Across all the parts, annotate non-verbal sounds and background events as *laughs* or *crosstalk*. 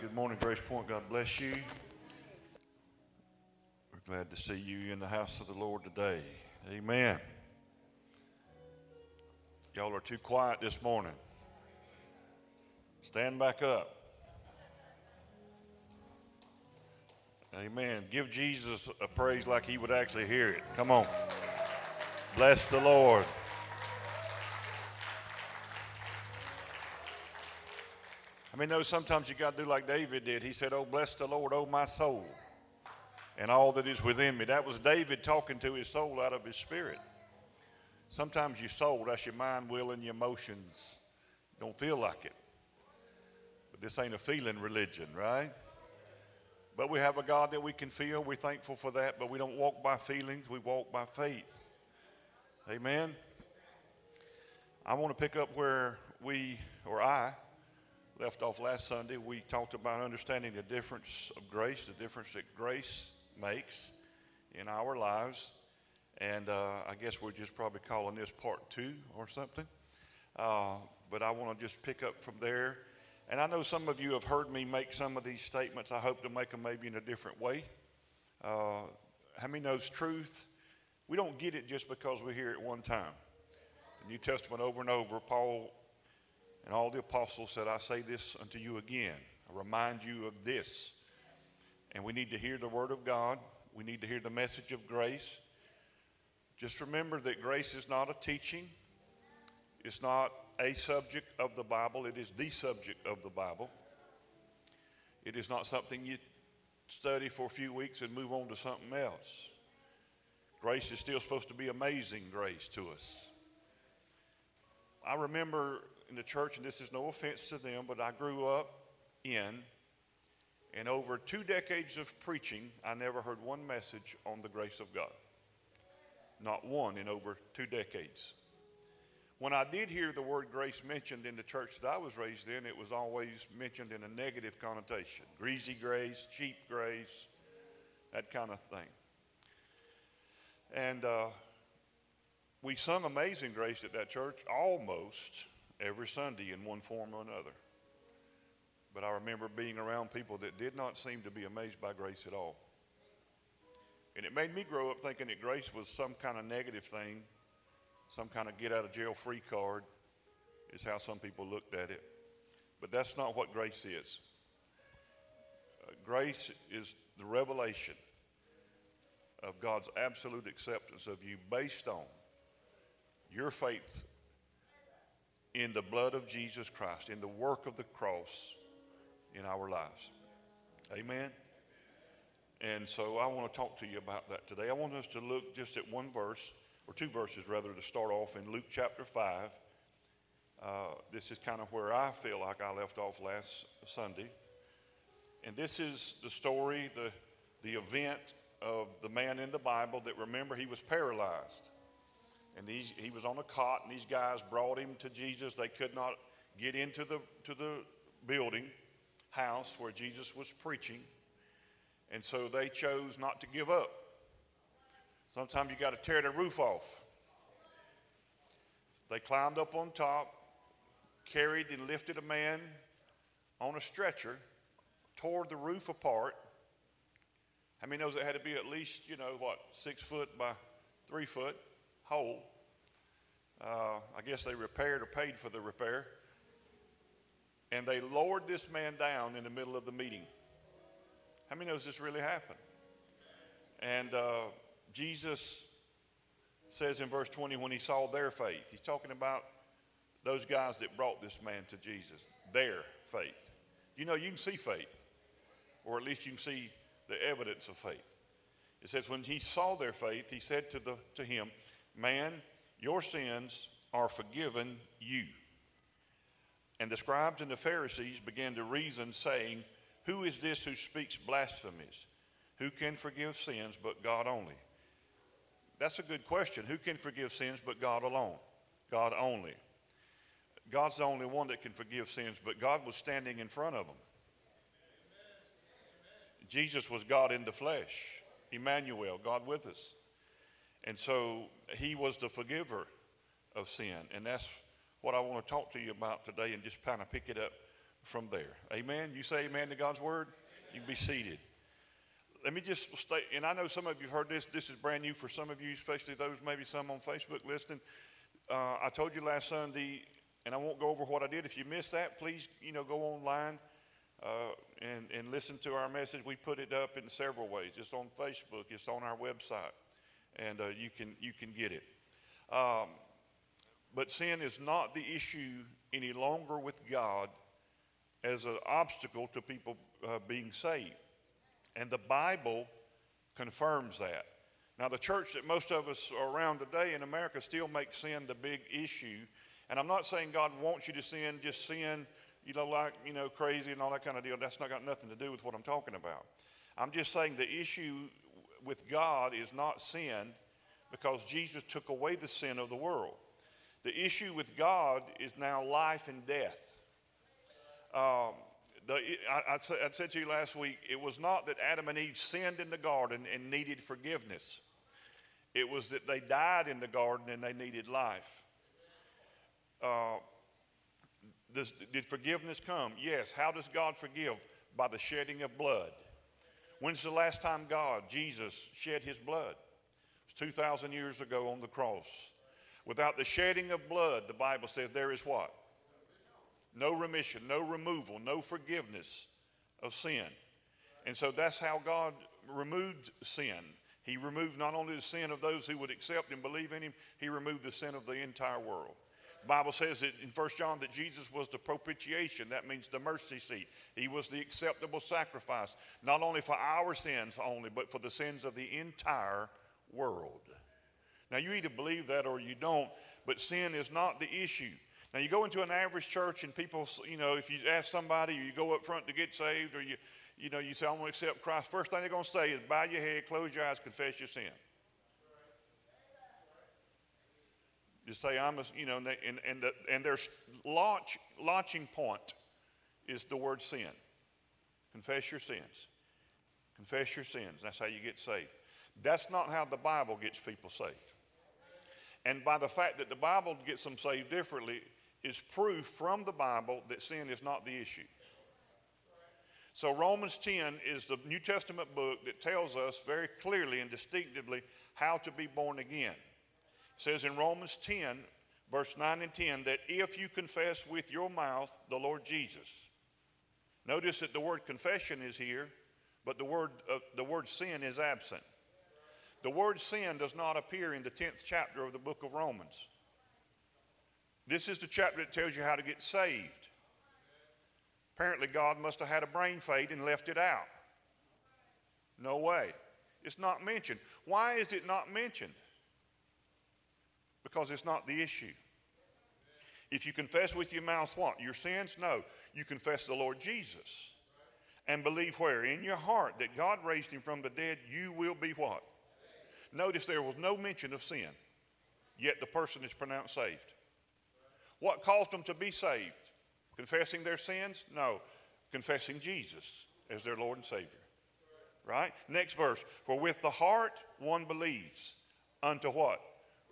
Good morning, Grace Point. God bless you. We're glad to see you in the house of the Lord today. Amen. Y'all are too quiet this morning. Stand back up. Amen. Give Jesus a praise like he would actually hear it. Come on. Bless the Lord. I mean, know sometimes you got to do like David did. He said, Oh, bless the Lord, oh, my soul, and all that is within me. That was David talking to his soul out of his spirit. Sometimes your soul, that's your mind, will, and your emotions, don't feel like it. But this ain't a feeling religion, right? But we have a God that we can feel. We're thankful for that, but we don't walk by feelings, we walk by faith. Amen. I want to pick up where we, or I, left off last Sunday, we talked about understanding the difference of grace, the difference that grace makes in our lives. And uh, I guess we're just probably calling this part two or something. Uh, but I want to just pick up from there. And I know some of you have heard me make some of these statements. I hope to make them maybe in a different way. Uh, how many knows truth? We don't get it just because we hear it one time. The New Testament over and over, Paul and all the apostles said, I say this unto you again. I remind you of this. And we need to hear the word of God. We need to hear the message of grace. Just remember that grace is not a teaching, it's not a subject of the Bible, it is the subject of the Bible. It is not something you study for a few weeks and move on to something else. Grace is still supposed to be amazing grace to us. I remember in the church, and this is no offense to them, but I grew up in, and over two decades of preaching, I never heard one message on the grace of God. Not one in over two decades. When I did hear the word grace mentioned in the church that I was raised in, it was always mentioned in a negative connotation greasy grace, cheap grace, that kind of thing. And uh, we sung Amazing Grace at that church almost every Sunday in one form or another. But I remember being around people that did not seem to be amazed by grace at all. And it made me grow up thinking that grace was some kind of negative thing, some kind of get out of jail free card, is how some people looked at it. But that's not what grace is. Uh, grace is the revelation of God's absolute acceptance of you based on your faith in the blood of Jesus Christ, in the work of the cross in our lives. Amen. And so I want to talk to you about that today. I want us to look just at one verse, or two verses rather, to start off in Luke chapter 5. Uh, this is kind of where I feel like I left off last Sunday. And this is the story, the, the event of the man in the Bible that remember he was paralyzed. And these, he was on a cot, and these guys brought him to Jesus. They could not get into the, to the building, house where Jesus was preaching. And so they chose not to give up. Sometimes you got to tear the roof off. They climbed up on top, carried and lifted a man on a stretcher, tore the roof apart. How many knows it had to be at least, you know, what, six foot by three foot? Hole. Uh, I guess they repaired or paid for the repair. And they lowered this man down in the middle of the meeting. How many knows this really happened? And uh, Jesus says in verse 20, when he saw their faith, he's talking about those guys that brought this man to Jesus, their faith. You know, you can see faith, or at least you can see the evidence of faith. It says, when he saw their faith, he said to, the, to him, Man, your sins are forgiven you. And the scribes and the Pharisees began to reason, saying, Who is this who speaks blasphemies? Who can forgive sins but God only? That's a good question. Who can forgive sins but God alone? God only. God's the only one that can forgive sins, but God was standing in front of them. Jesus was God in the flesh, Emmanuel, God with us. And so he was the forgiver of sin. And that's what I want to talk to you about today and just kind of pick it up from there. Amen. You say amen to God's word? You can be seated. Let me just state, and I know some of you have heard this. This is brand new for some of you, especially those maybe some on Facebook listening. Uh, I told you last Sunday, and I won't go over what I did. If you missed that, please, you know, go online uh, and, and listen to our message. We put it up in several ways. It's on Facebook. It's on our website, and uh, you can you can get it. Um, but sin is not the issue any longer with God as an obstacle to people uh, being saved. And the Bible confirms that. Now, the church that most of us are around today in America still makes sin the big issue. And I'm not saying God wants you to sin, just sin, you know, like, you know, crazy and all that kind of deal. That's not got nothing to do with what I'm talking about. I'm just saying the issue with God is not sin because Jesus took away the sin of the world. The issue with God is now life and death. Um, the, I, I, I said to you last week, it was not that Adam and Eve sinned in the garden and needed forgiveness. It was that they died in the garden and they needed life. Uh, does, did forgiveness come? Yes. How does God forgive? By the shedding of blood. When's the last time God, Jesus, shed his blood? It was 2,000 years ago on the cross. Without the shedding of blood, the Bible says there is what? no remission, no removal, no forgiveness of sin. And so that's how God removed sin. He removed not only the sin of those who would accept and believe in him, he removed the sin of the entire world. Bible says that in 1 John that Jesus was the propitiation. That means the mercy seat. He was the acceptable sacrifice, not only for our sins only, but for the sins of the entire world. Now, you either believe that or you don't, but sin is not the issue. Now, you go into an average church and people, you know, if you ask somebody or you go up front to get saved or you, you know, you say, I want to accept Christ, first thing they're going to say is bow your head, close your eyes, confess your sin. Just say, I'm a, you know, and, and, the, and their launch, launching point is the word sin. Confess your sins. Confess your sins. That's how you get saved. That's not how the Bible gets people saved. And by the fact that the Bible gets them saved differently, is proof from the Bible that sin is not the issue. So, Romans 10 is the New Testament book that tells us very clearly and distinctively how to be born again. Says in Romans 10, verse 9 and 10, that if you confess with your mouth the Lord Jesus, notice that the word confession is here, but the word, uh, the word sin is absent. The word sin does not appear in the 10th chapter of the book of Romans. This is the chapter that tells you how to get saved. Apparently, God must have had a brain fade and left it out. No way. It's not mentioned. Why is it not mentioned? Because it's not the issue. If you confess with your mouth what? Your sins? No. You confess the Lord Jesus and believe where? In your heart that God raised him from the dead, you will be what? Notice there was no mention of sin, yet the person is pronounced saved. What caused them to be saved? Confessing their sins? No. Confessing Jesus as their Lord and Savior. Right? Next verse. For with the heart one believes unto what?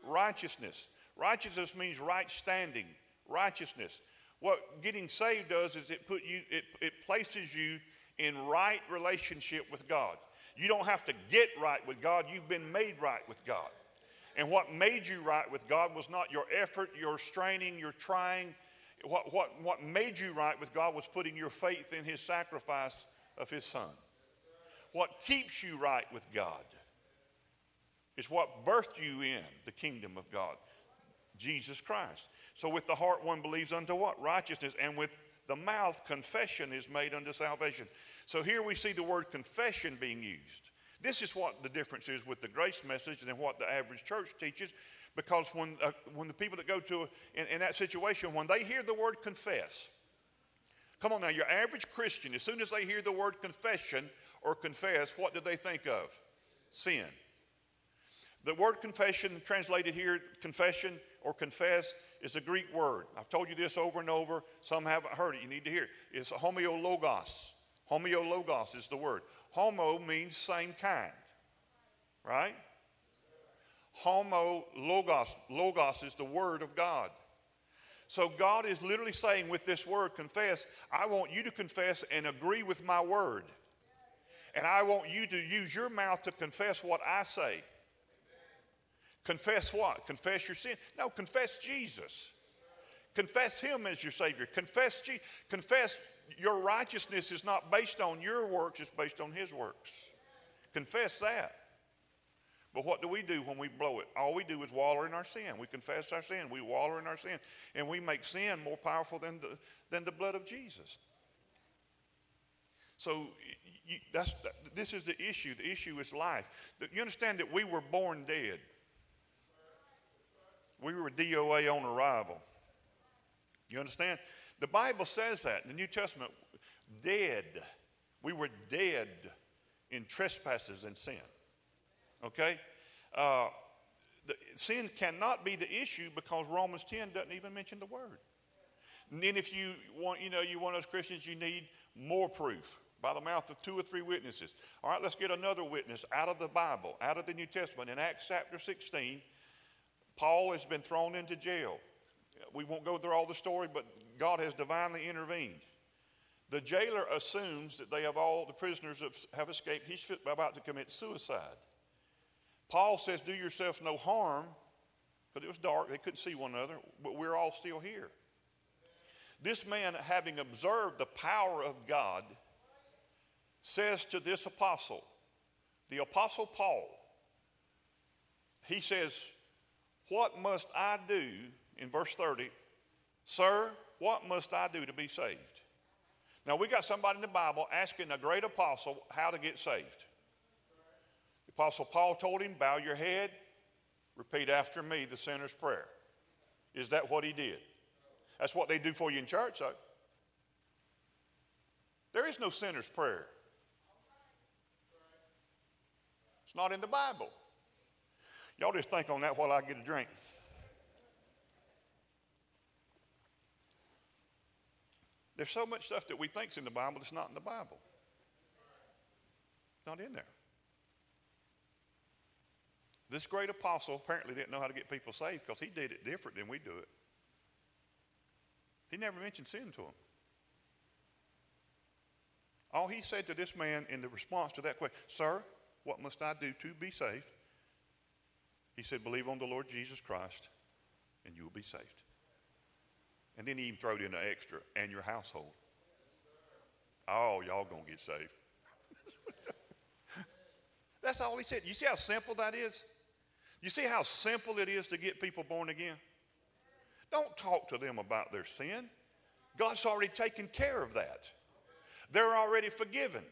Righteousness. Righteousness means right standing, righteousness. What getting saved does is it put you it, it places you in right relationship with God. You don't have to get right with God, you've been made right with God. And what made you right with God was not your effort, your straining, your trying. What, what, what made you right with God was putting your faith in His sacrifice of His Son. What keeps you right with God is what birthed you in the kingdom of God, Jesus Christ. So with the heart one believes unto what? Righteousness. And with the mouth confession is made unto salvation. So here we see the word confession being used. This is what the difference is with the grace message and what the average church teaches. Because when, uh, when the people that go to, in, in that situation, when they hear the word confess, come on now, your average Christian, as soon as they hear the word confession or confess, what do they think of? Sin. The word confession, translated here, confession or confess, is a Greek word. I've told you this over and over. Some haven't heard it. You need to hear it. It's homeologos. Homeologos is the word. Homo means same kind, right? Homo logos. Logos is the word of God. So God is literally saying with this word, confess, I want you to confess and agree with my word. And I want you to use your mouth to confess what I say. Confess what? Confess your sin? No, confess Jesus. Confess Him as your Savior. Confess, confess your righteousness is not based on your works, it's based on His works. Confess that. But what do we do when we blow it? All we do is waller in our sin. We confess our sin. We waller in our sin. And we make sin more powerful than the, than the blood of Jesus. So you, that's, this is the issue. The issue is life. You understand that we were born dead. We were DOA on arrival. You understand? The Bible says that in the New Testament, dead. We were dead in trespasses and sin. Okay? Uh, the, sin cannot be the issue because Romans 10 doesn't even mention the word. And then if you want, you know, you want those Christians, you need more proof by the mouth of two or three witnesses. All right, let's get another witness out of the Bible, out of the New Testament. In Acts chapter 16, Paul has been thrown into jail. We won't go through all the story, but God has divinely intervened. The jailer assumes that they have all the prisoners have escaped. He's about to commit suicide. Paul says, Do yourself no harm, because it was dark, they couldn't see one another, but we're all still here. This man, having observed the power of God, says to this apostle, the apostle Paul, he says, What must I do, in verse 30, sir, what must I do to be saved? Now, we got somebody in the Bible asking a great apostle how to get saved. The apostle Paul told him, Bow your head, repeat after me the sinner's prayer. Is that what he did? That's what they do for you in church, though. There is no sinner's prayer. It's not in the Bible. Y'all just think on that while I get a drink. There's so much stuff that we think's in the Bible that's not in the Bible. It's not in there. This great apostle apparently didn't know how to get people saved because he did it different than we do it. He never mentioned sin to him. All he said to this man in the response to that question, Sir, what must I do to be saved? He said, Believe on the Lord Jesus Christ and you will be saved. And then he even threw in an extra, and your household. Oh, y'all gonna get saved. *laughs* That's all he said. You see how simple that is? You see how simple it is to get people born again? Don't talk to them about their sin. God's already taken care of that. They're already forgiven.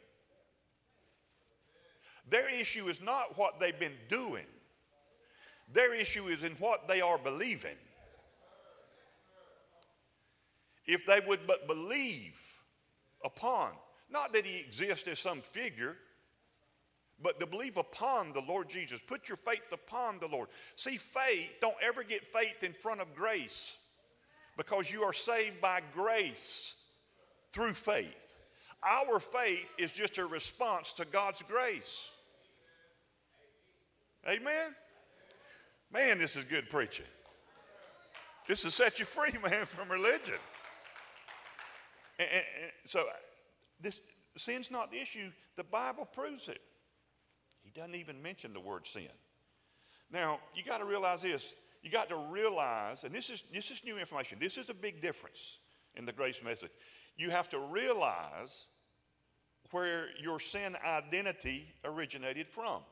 Their issue is not what they've been doing, their issue is in what they are believing. If they would but believe upon, not that he exists as some figure, but to believe upon the Lord Jesus. Put your faith upon the Lord. See, faith, don't ever get faith in front of grace because you are saved by grace through faith. Our faith is just a response to God's grace. Amen? Man, this is good preaching. This will set you free, *laughs* man, from religion. And, and, and so uh, this sin's not the issue. The Bible proves it. He doesn't even mention the word sin. Now, you got to realize this. You got to realize, and this is this is new information. This is a big difference in the grace message. You have to realize where your sin identity originated from.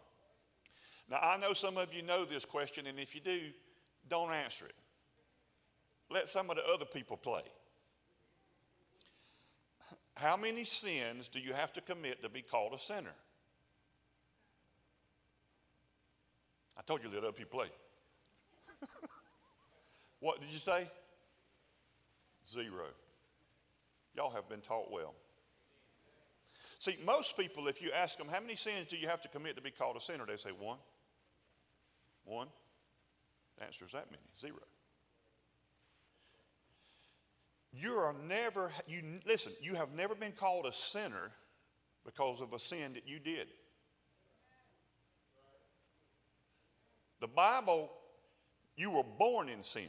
Now, I know some of you know this question, and if you do, don't answer it. Let some of the other people play. How many sins do you have to commit to be called a sinner? I told you to let other people play. *laughs* what did you say? Zero. Y'all have been taught well. See, most people, if you ask them, how many sins do you have to commit to be called a sinner? They say one. One. The answer is that many. Zero. You are never, you listen, you have never been called a sinner because of a sin that you did. The Bible, you were born in sin.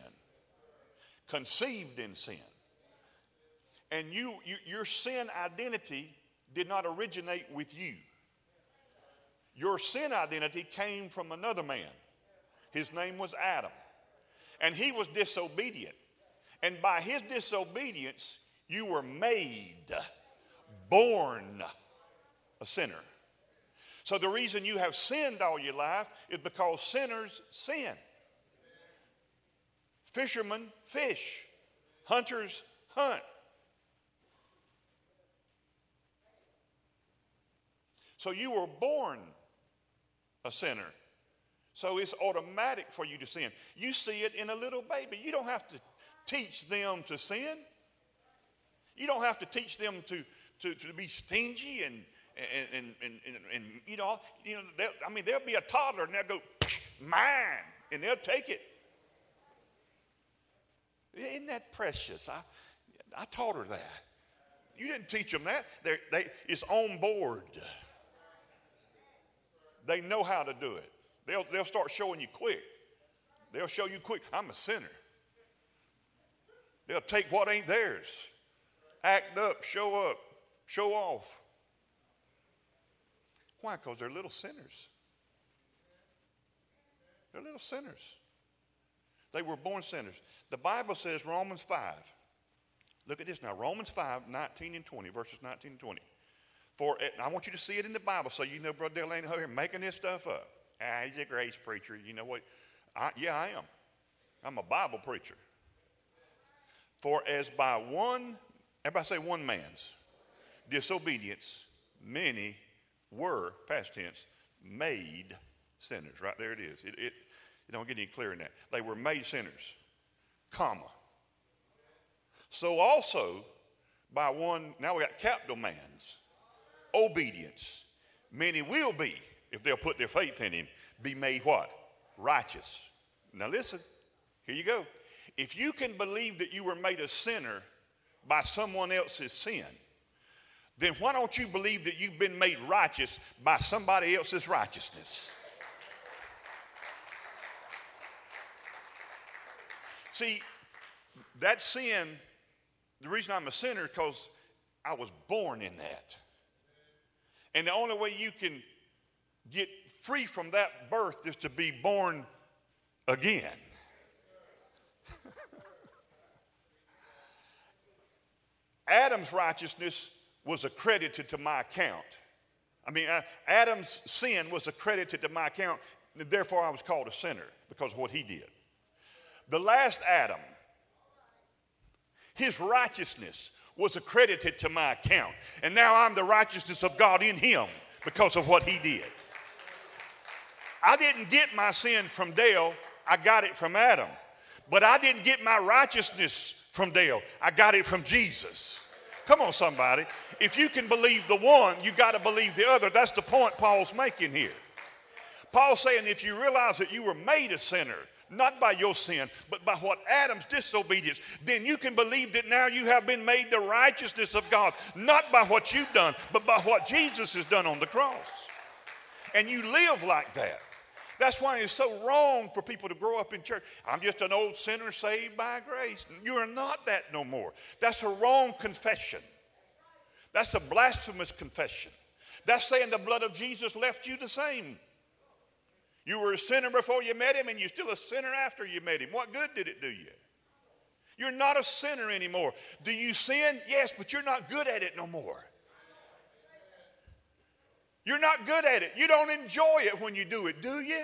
conceived in sin. And you, you, your sin identity did not originate with you. Your sin identity came from another man. His name was Adam. And he was disobedient. And by his disobedience, you were made, born a sinner. So the reason you have sinned all your life is because sinners sin. Fishermen fish, hunters hunt. So you were born a sinner. So it's automatic for you to sin. You see it in a little baby. You don't have to teach them to sin. You don't have to teach them to, to, to be stingy and, and, and, and, and, you know, you know I mean, there'll be a toddler and they'll go, mine, and they'll take it. Isn't that precious? I, I taught her that. You didn't teach them that. They're, they, it's on board. They know how to do it. They'll, they'll start showing you quick. They'll show you quick, I'm a sinner. They'll take what ain't theirs, act up, show up, show off. Why? Because they're little sinners. They're little sinners. They were born sinners. The Bible says, Romans 5. Look at this now. Romans 5, 19 and 20, verses 19 and 20. For I want you to see it in the Bible so you know Brother Dale ain't here making this stuff up. Ah, he's a grace preacher. You know what? I, yeah, I am. I'm a Bible preacher. For as by one, everybody say one man's disobedience, many were, past tense, made sinners. Right there it is. It, it, it don't get any clearer than that. They were made sinners, comma. So also, by one, now we got capital man's obedience. Many will be, if they'll put their faith in him, be made what? Righteous. Now listen, here you go. If you can believe that you were made a sinner by someone else's sin, then why don't you believe that you've been made righteous by somebody else's righteousness? See, that sin, the reason I'm a sinner is because I was born in that. And the only way you can get free from that birth is to be born again. *laughs* Adam's righteousness was accredited to my account. I mean, uh, Adam's sin was accredited to my account, therefore I was called a sinner because of what he did. The last Adam, his righteousness was accredited to my account, and now I'm the righteousness of God in him because of what he did. I didn't get my sin from Dale, I got it from Adam. But I didn't get my righteousness from Dale, I got it from Jesus. Come on, somebody. If you can believe the one, you got to believe the other. That's the point Paul's making here. Paul's saying if you realize that you were made a sinner, not by your sin, but by what Adam's disobedience, then you can believe that now you have been made the righteousness of God, not by what you've done, but by what Jesus has done on the cross. And you live like that. That's why it's so wrong for people to grow up in church. I'm just an old sinner saved by grace. You are not that no more. That's a wrong confession. That's a blasphemous confession. That's saying the blood of Jesus left you the same. You were a sinner before you met him, and you're still a sinner after you met him. What good did it do you? You're not a sinner anymore. Do you sin? Yes, but you're not good at it no more. You're not good at it. You don't enjoy it when you do it, do you?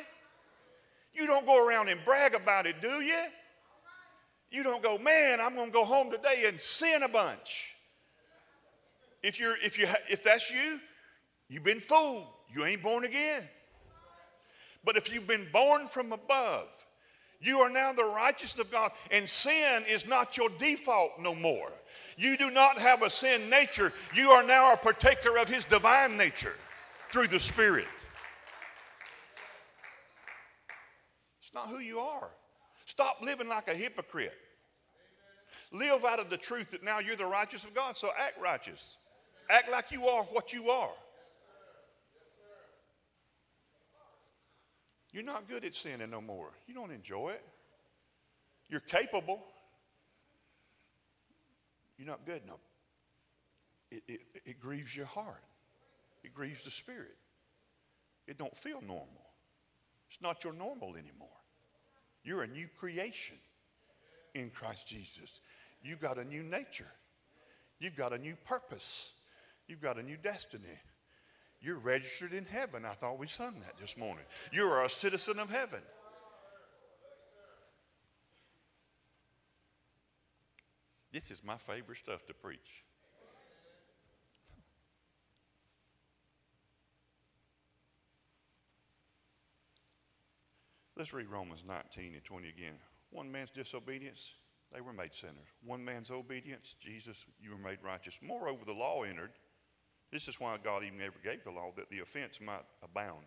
You don't go around and brag about it, do you? You don't go, man, I'm going to go home today and sin a bunch. If, you're, if, you, if that's you, you've been fooled. You ain't born again. But if you've been born from above, you are now the righteousness of God, and sin is not your default no more. You do not have a sin nature. You are now a partaker of His divine nature through the Spirit. It's not who you are. Stop living like a hypocrite. Live out of the truth that now you're the righteous of God, so act righteous. Act like you are what you are. You're not good at sinning no more. You don't enjoy it. You're capable. you're not good. No. It, it, it grieves your heart. It grieves the spirit. It don't feel normal. It's not your normal anymore. You're a new creation in Christ Jesus. You've got a new nature. You've got a new purpose. You've got a new destiny. You're registered in heaven. I thought we sung that this morning. You are a citizen of heaven. This is my favorite stuff to preach. Let's read Romans 19 and 20 again. One man's disobedience, they were made sinners. One man's obedience, Jesus, you were made righteous. Moreover, the law entered. This is why God even ever gave the law, that the offense might abound.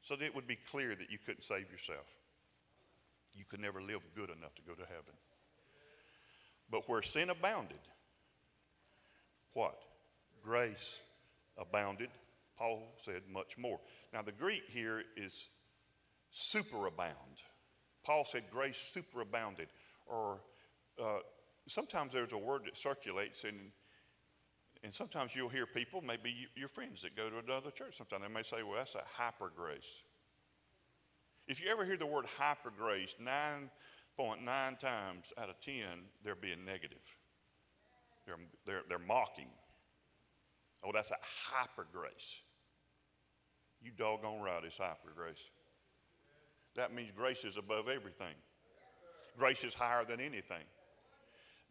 So that it would be clear that you couldn't save yourself. You could never live good enough to go to heaven. But where sin abounded, what? Grace abounded. Paul said much more. Now, the Greek here is superabound. Paul said grace superabounded. Or uh, sometimes there's a word that circulates, and, and sometimes you'll hear people, maybe your friends that go to another church, sometimes they may say, well, that's a hyper grace. If you ever hear the word hyper grace, 9.9 times out of 10, they're being negative. They're, they're, they're mocking. Oh, that's a hyper grace. You doggone right, it's hyper grace. That means grace is above everything. Grace is higher than anything.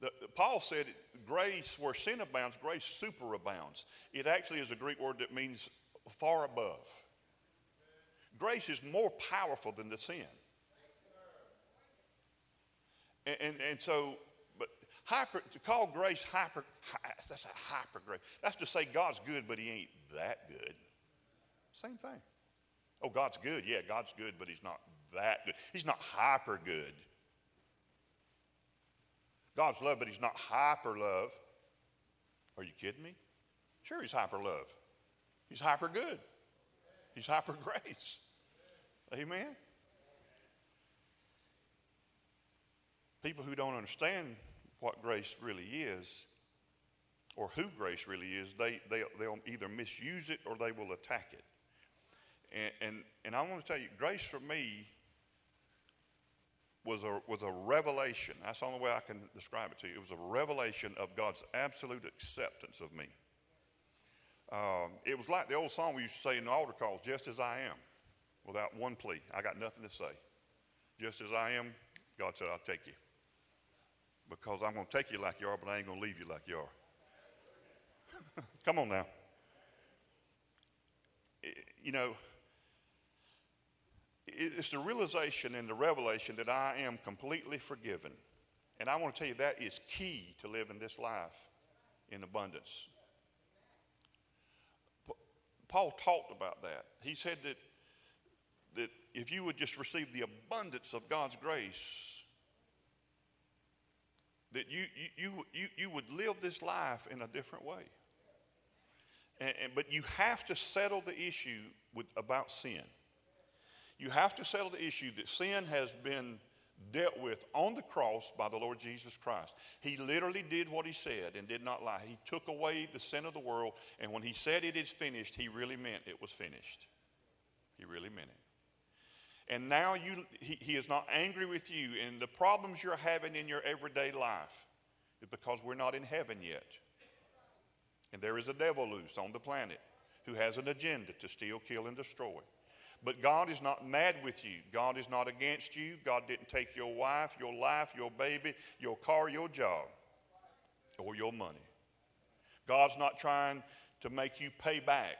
The, Paul said, grace, where sin abounds, grace superabounds. It actually is a Greek word that means far above. Grace is more powerful than the sin. And, and, and so, but hyper, to call grace hyper, that's a hyper grace. That's to say God's good, but he ain't that good. Same thing. Oh, God's good. Yeah, God's good, but he's not that good. He's not hyper good. God's love, but he's not hyper love. Are you kidding me? Sure, he's hyper love. He's hyper good. He's hyper *laughs* grace. Amen. People who don't understand what grace really is or who grace really is, they, they, they'll either misuse it or they will attack it. And, and, and I want to tell you, grace for me was a, was a revelation. That's the only way I can describe it to you. It was a revelation of God's absolute acceptance of me. Um, it was like the old song we used to say in the altar calls, just as I am, without one plea. I got nothing to say. Just as I am, God said, I'll take you. Because I'm going to take you like you are, but I ain't going to leave you like you are. *laughs* Come on now. You know, it's the realization and the revelation that I am completely forgiven. And I want to tell you that is key to living this life in abundance. Paul talked about that. He said that, that if you would just receive the abundance of God's grace, that you, you, you, you would live this life in a different way. And, and, but you have to settle the issue with, about sin. You have to settle the issue that sin has been dealt with on the cross by the Lord Jesus Christ. He literally did what he said and did not lie. He took away the sin of the world, and when he said it is finished, he really meant it was finished. He really meant it. And now you, he, he is not angry with you, and the problems you're having in your everyday life is because we're not in heaven yet. And there is a devil loose on the planet who has an agenda to steal, kill, and destroy. But God is not mad with you. God is not against you. God didn't take your wife, your life, your baby, your car, your job, or your money. God's not trying to make you pay back.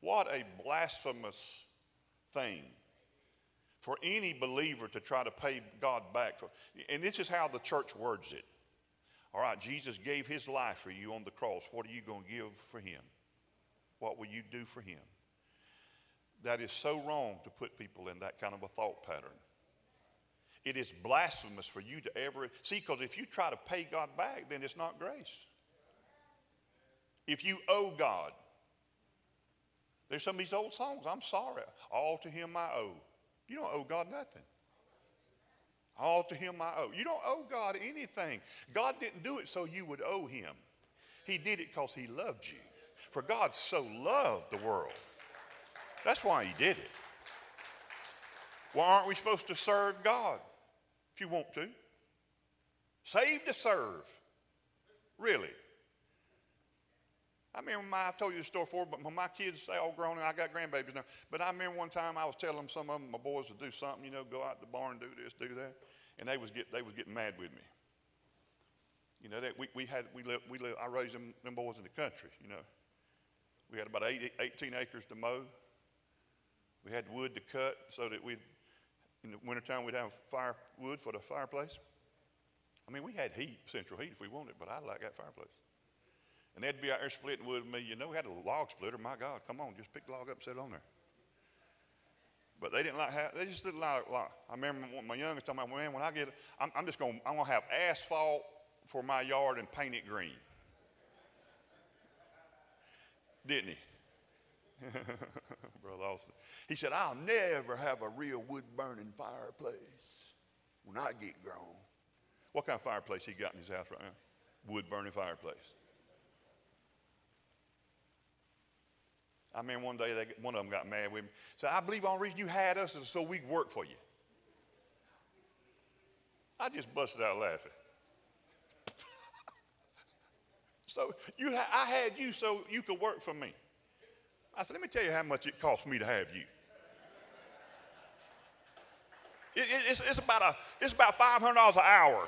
What a blasphemous thing for any believer to try to pay God back. For, and this is how the church words it. All right, Jesus gave his life for you on the cross. What are you going to give for him? What will you do for him? That is so wrong to put people in that kind of a thought pattern. It is blasphemous for you to ever see, because if you try to pay God back, then it's not grace. If you owe God, there's some of these old songs, I'm sorry, all to Him I owe. You don't owe God nothing. All to him I owe. You don't owe God anything. God didn't do it so you would owe him. He did it because he loved you. For God so loved the world. That's why he did it. Why aren't we supposed to serve God if you want to? Save to serve. Really. I remember my, I've told you the story before, but my kids, they all grown and I got grandbabies now. But I remember one time I was telling some of them, my boys would do something, you know, go out to the barn, do this, do that. And they was, get, they was getting mad with me. You know, that we, we had, we lived, we lived, I raised them, them boys in the country, you know. We had about 80, 18 acres to mow. We had wood to cut so that we'd, in the wintertime, we'd have firewood for the fireplace. I mean, we had heat, central heat if we wanted, but I like that fireplace. And they'd be out there splitting wood with me. You know, we had a log splitter. My God, come on, just pick the log up and set it on there. But they didn't like how, they just didn't like, like I remember my youngest told me, man, when I get, I'm, I'm just going, I'm going to have asphalt for my yard and paint it green. Didn't he? *laughs* Brother Austin. He said, I'll never have a real wood burning fireplace when I get grown. What kind of fireplace he got in his house right now? Wood burning fireplace. I mean, one day they, one of them got mad with me. Said, I believe the only reason you had us is so we could work for you. I just busted out laughing. *laughs* so you I had you so you could work for me. I said, let me tell you how much it cost me to have you. It, it, it's, it's, about a, it's about $500 an hour.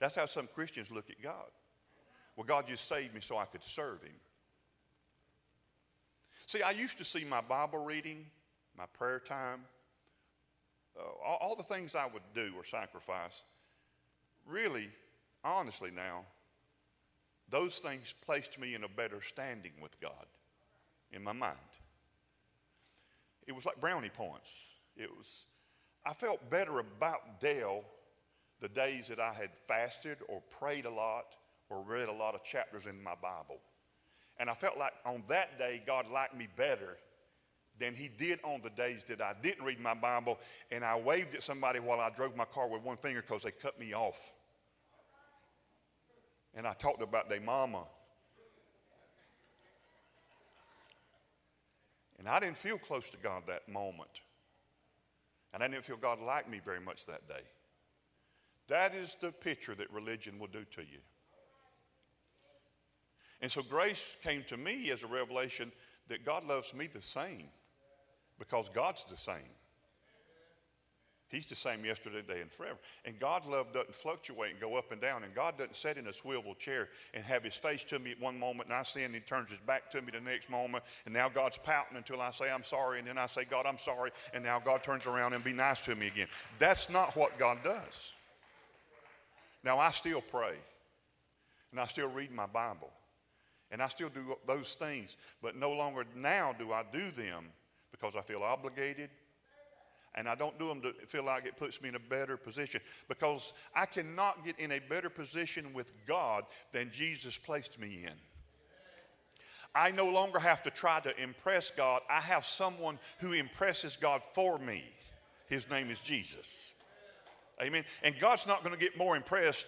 That's how some Christians look at God. Well, God just saved me so I could serve Him. See, I used to see my Bible reading, my prayer time, uh, all, all the things I would do or sacrifice. Really, honestly, now, those things placed me in a better standing with God in my mind. It was like brownie points. It was, I felt better about Dale the days that I had fasted or prayed a lot or read a lot of chapters in my Bible. And I felt like on that day, God liked me better than He did on the days that I didn't read my Bible and I waved at somebody while I drove my car with one finger because they cut me off. And I talked about their mama. And I didn't feel close to God that moment. And I didn't feel God liked me very much that day. That is the picture that religion will do to you. And so grace came to me as a revelation that God loves me the same because God's the same. He's the same yesterday, today, and forever. And God's love doesn't fluctuate and go up and down. And God doesn't sit in a swivel chair and have his face to me at one moment and I sin and he turns his back to me the next moment. And now God's pouting until I say, I'm sorry. And then I say, God, I'm sorry. And now God turns around and be nice to me again. That's not what God does. Now, I still pray and I still read my Bible. And I still do those things, but no longer now do I do them because I feel obligated. And I don't do them to feel like it puts me in a better position because I cannot get in a better position with God than Jesus placed me in. I no longer have to try to impress God. I have someone who impresses God for me. His name is Jesus. Amen. And God's not going to get more impressed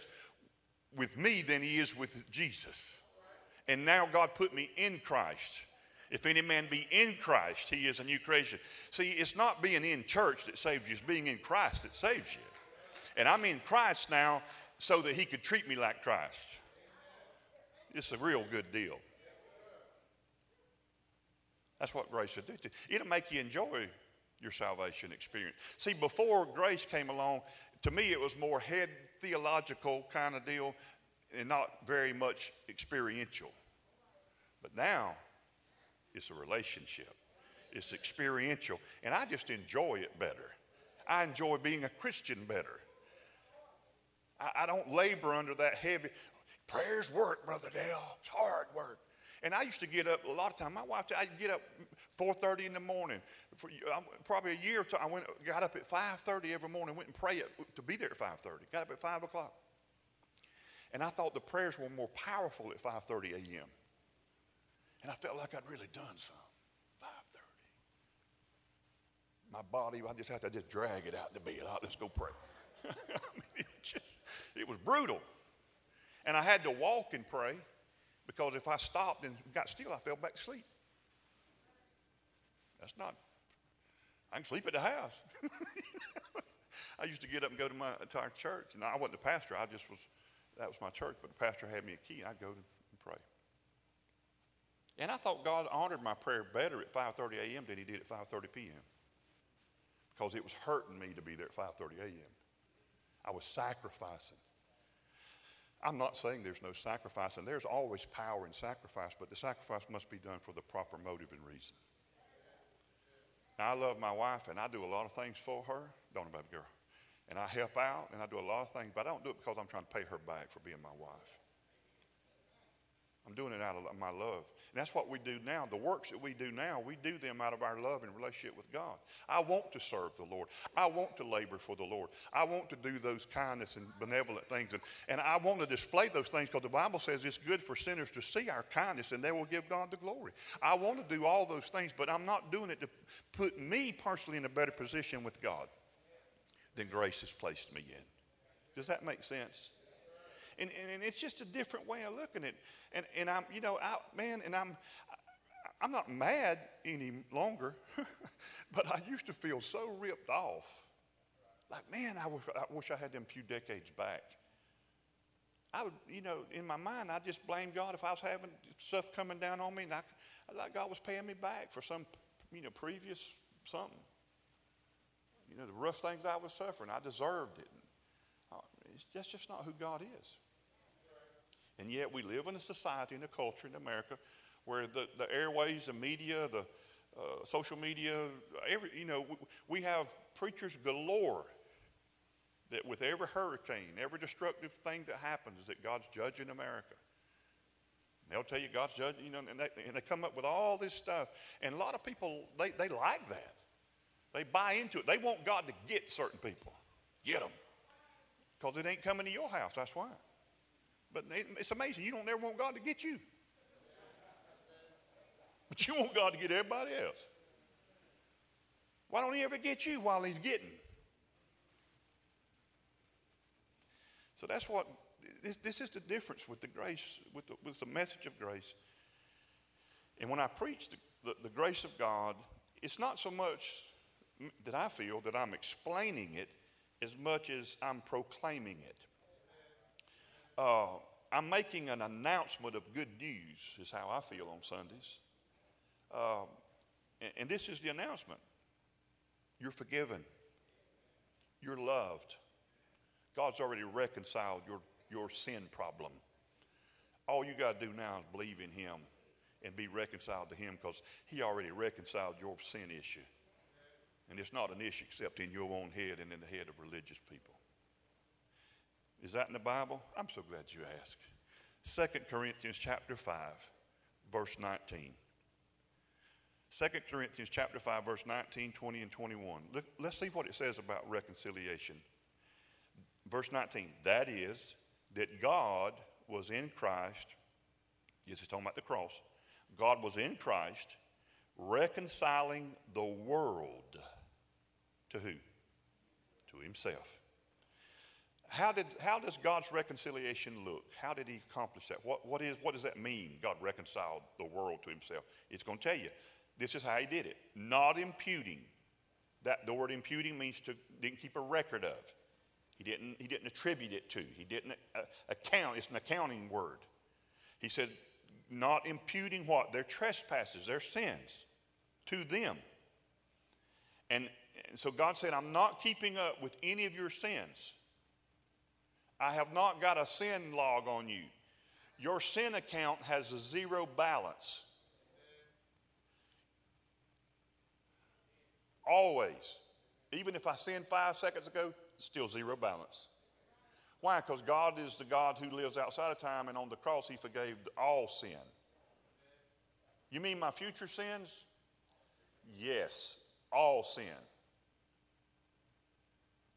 with me than he is with Jesus. And now God put me in Christ. If any man be in Christ, he is a new creation. See, it's not being in church that saves you, it's being in Christ that saves you. And I'm in Christ now so that he could treat me like Christ. It's a real good deal. That's what grace will do to you. It'll make you enjoy your salvation experience. See, before grace came along, to me it was more head theological kind of deal and not very much experiential. But now it's a relationship, it's experiential, and I just enjoy it better. I enjoy being a Christian better. I, I don't labor under that heavy. Prayers work, Brother Dale. It's hard work. And I used to get up a lot of time. My wife, I'd get up 4:30 in the morning. For probably a year or two, I went, got up at 5:30 every morning. Went and prayed to be there at 5:30. Got up at 5 o'clock. And I thought the prayers were more powerful at 5:30 a.m. And I felt like I'd really done some. 5:30. my body, I just had to just drag it out the bed. Let's go pray. *laughs* I mean, it just, it was brutal. And I had to walk and pray because if I stopped and got still, I fell back to sleep. That's not, I can sleep at the house. *laughs* I used to get up and go to my entire church, and I wasn't the pastor. I just was, that was my church, but the pastor had me a key. I'd go pray. And I thought God honored my prayer better at 5.30 a.m. than he did at 5.30 p.m. Because it was hurting me to be there at 5.30 a.m. I was sacrificing. I'm not saying there's no sacrifice, and there's always power in sacrifice, but the sacrifice must be done for the proper motive and reason. Now, I love my wife, and I do a lot of things for her, don't baby girl? And I help out, and I do a lot of things, but I don't do it because I'm trying to pay her back for being my wife. I'm doing it out of my love. And that's what we do now. The works that we do now, we do them out of our love and relationship with God. I want to serve the Lord. I want to labor for the Lord. I want to do those kindness and benevolent things. And, and I want to display those things because the Bible says it's good for sinners to see our kindness and they will give God the glory. I want to do all those things, but I'm not doing it to put me personally in a better position with God than grace has placed me in. Does that make sense? And, and, and, it's just a different way of looking at it. And, and I'm, you know, I, man, and I'm, I'm not mad any longer, *laughs* but I used to feel so ripped off. Like, man, I wish, I wish I had them few decades back. I would, you know, in my mind, I just blame God if I was having stuff coming down on me, and I, I thought God was paying me back for some, you know, previous something. You know, the rough things I was suffering, I deserved it. Uh, that's just not who God is. And yet we live in a society and a culture in America where the, the airways, the media, the uh, social media, every, you know, we, we have preachers galore that with every hurricane, every destructive thing that happens, that God's judging America. And they'll tell you God's judging, you know, and they, and they come up with all this stuff. And a lot of people, they, they like that. They buy into it. They want God to get certain people. Get them. Because it ain't coming to your house, that's why. But it's amazing. You don't ever want God to get you. But you want God to get everybody else. Why don't he ever get you while he's getting? So that's what, this, this is the difference with the grace, with the, with the message of grace. And when I preach the, the, the grace of God, it's not so much that I feel that I'm explaining it as much as I'm proclaiming it uh, I'm making an announcement of good news, is how I feel on Sundays. Um, and, and this is the announcement you're forgiven, you're loved. God's already reconciled your, your sin problem. All you got to do now is believe in Him and be reconciled to Him because He already reconciled your sin issue. And it's not an issue except in your own head and in the head of religious people. Is that in the Bible? I'm so glad you asked. 2 Corinthians chapter 5, verse 19. 2 Corinthians chapter 5, verse 19, 20, and 21. Look, let's see what it says about reconciliation. Verse 19, that is, that God was in Christ. Yes, is talking about the cross. God was in Christ, reconciling the world to who? To himself how, did, how does God's reconciliation look? How did he accomplish that? What, what, is, what does that mean, God reconciled the world to himself? It's going to tell you. This is how he did it. Not imputing. That, the word imputing means to didn't keep a record of. He didn't, he didn't attribute it to. He didn't uh, account. It's an accounting word. He said, not imputing what? Their trespasses, their sins to them. And, and so God said, I'm not keeping up with any of your sins. I have not got a sin log on you. Your sin account has a zero balance. Always. Even if I sinned five seconds ago, still zero balance. Why? Because God is the God who lives outside of time, and on the cross, He forgave all sin. You mean my future sins? Yes, all sin.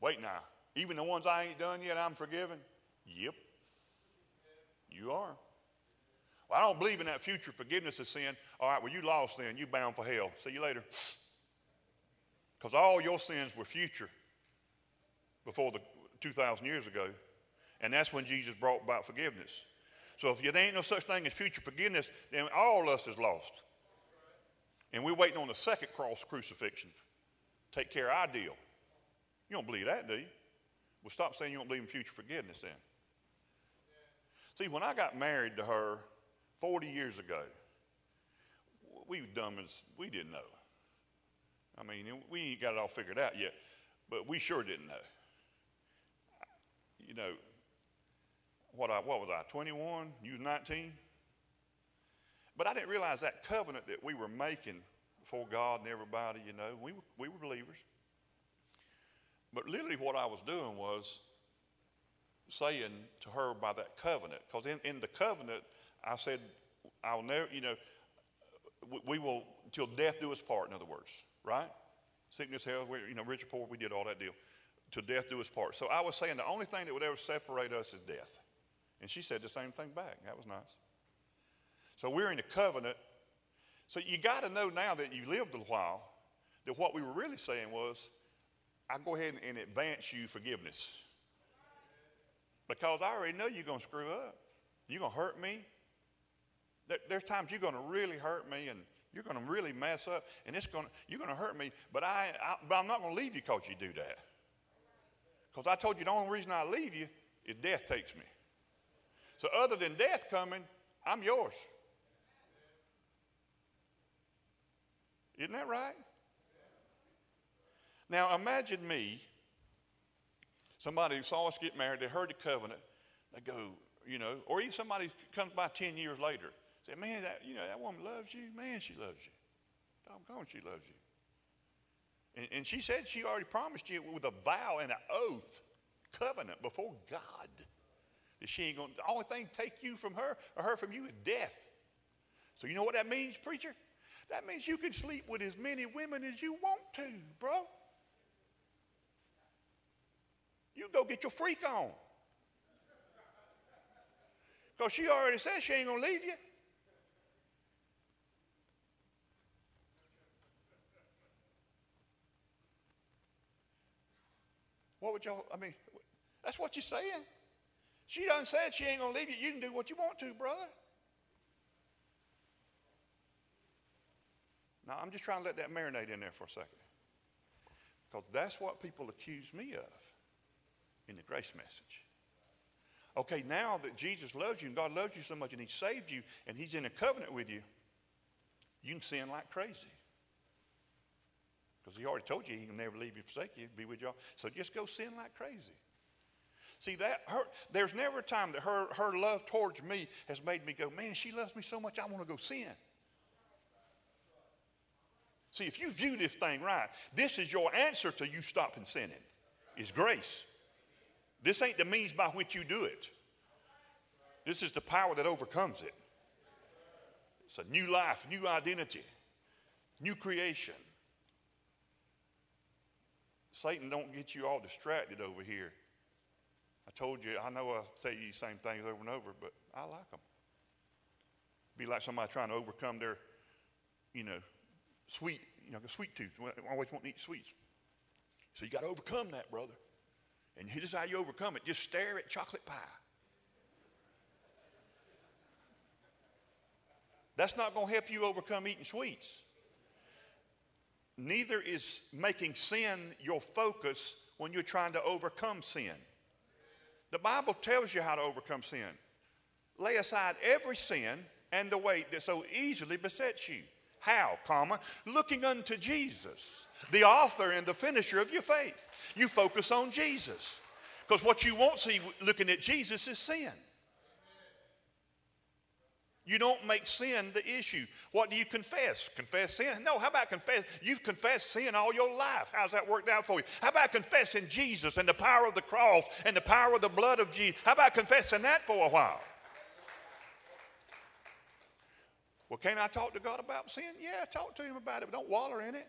Wait now. Even the ones I ain't done yet, I'm forgiven? Yep. You are. Well, I don't believe in that future forgiveness of sin. All right, well, you lost then. You bound for hell. See you later. Because all your sins were future before the 2,000 years ago. And that's when Jesus brought about forgiveness. So if there ain't no such thing as future forgiveness, then all of us is lost. And we're waiting on the second cross crucifixion. Take care of our deal. You don't believe that, do you? Well, stop saying you don't believe in future forgiveness then. See, when I got married to her 40 years ago, we were dumb as we didn't know. I mean, we ain't got it all figured out yet, but we sure didn't know. You know, what, I, what was I, 21? You was 19? But I didn't realize that covenant that we were making before God and everybody, you know, we were, we were believers. But literally, what I was doing was saying to her by that covenant, because in, in the covenant, I said, I'll never, you know, we, we will, until death do us part, in other words, right? Sickness, health, we, you know, rich or poor, we did all that deal. Till death do us part. So I was saying the only thing that would ever separate us is death. And she said the same thing back. That was nice. So we're in a covenant. So you got to know now that you've lived a while that what we were really saying was, I go ahead and advance you forgiveness. Because I already know you're going to screw up. You're going to hurt me. There's times you're going to really hurt me and you're going to really mess up and it's going to, you're going to hurt me, but, I, I but I'm not going to leave you because you do that. Because I told you the only reason I leave you is death takes me. So other than death coming, I'm yours. Isn't that right? Now imagine me, somebody who saw us get married, they heard the covenant, they go, you know, or even somebody comes by 10 years later, say, man, that, you know, that woman loves you. Man, she loves you. Doggone, she loves you. And, and she said she already promised you with a vow and an oath, covenant before God, that she ain't going to, the only thing take you from her or her from you is death. So you know what that means, preacher? That means you can sleep with as many women as you want to, bro. You go get your freak on. Because she already said she ain't going to leave you. What would y'all, I mean, that's what you're saying. She done said she ain't going to leave you. You can do what you want to, brother. Now, I'm just trying to let that marinate in there for a second. Because that's what people accuse me of in the grace message. Okay, now that Jesus loves you and God loves you so much and He saved you and He's in a covenant with you, you can sin like crazy. Because He already told you He can never leave you, forsake you, be with y'all. So just go sin like crazy. See that her, there's never a time that her, her love towards me has made me go, man, she loves me so much I want to go sin. See, if you view this thing right, this is your answer to you stopping sinning, is grace. This ain't the means by which you do it. This is the power that overcomes it. It's a new life, new identity, new creation. Satan don't get you all distracted over here. I told you, I know I say these same things over and over, but I like them. Be like somebody trying to overcome their, you know, sweet, you know, sweet tooth. I always want to eat sweets. So you got to overcome that, brother. And here's how you overcome it just stare at chocolate pie. That's not going to help you overcome eating sweets. Neither is making sin your focus when you're trying to overcome sin. The Bible tells you how to overcome sin. Lay aside every sin and the weight that so easily besets you. How, comma? Looking unto Jesus, the author and the finisher of your faith. You focus on Jesus. Because what you won't see looking at Jesus is sin. You don't make sin the issue. What do you confess? Confess sin? No, how about confess? You've confessed sin all your life. How's that worked out for you? How about confessing Jesus and the power of the cross and the power of the blood of Jesus? How about confessing that for a while? Well, can I talk to God about sin? Yeah, talk to Him about it, but don't waller in it.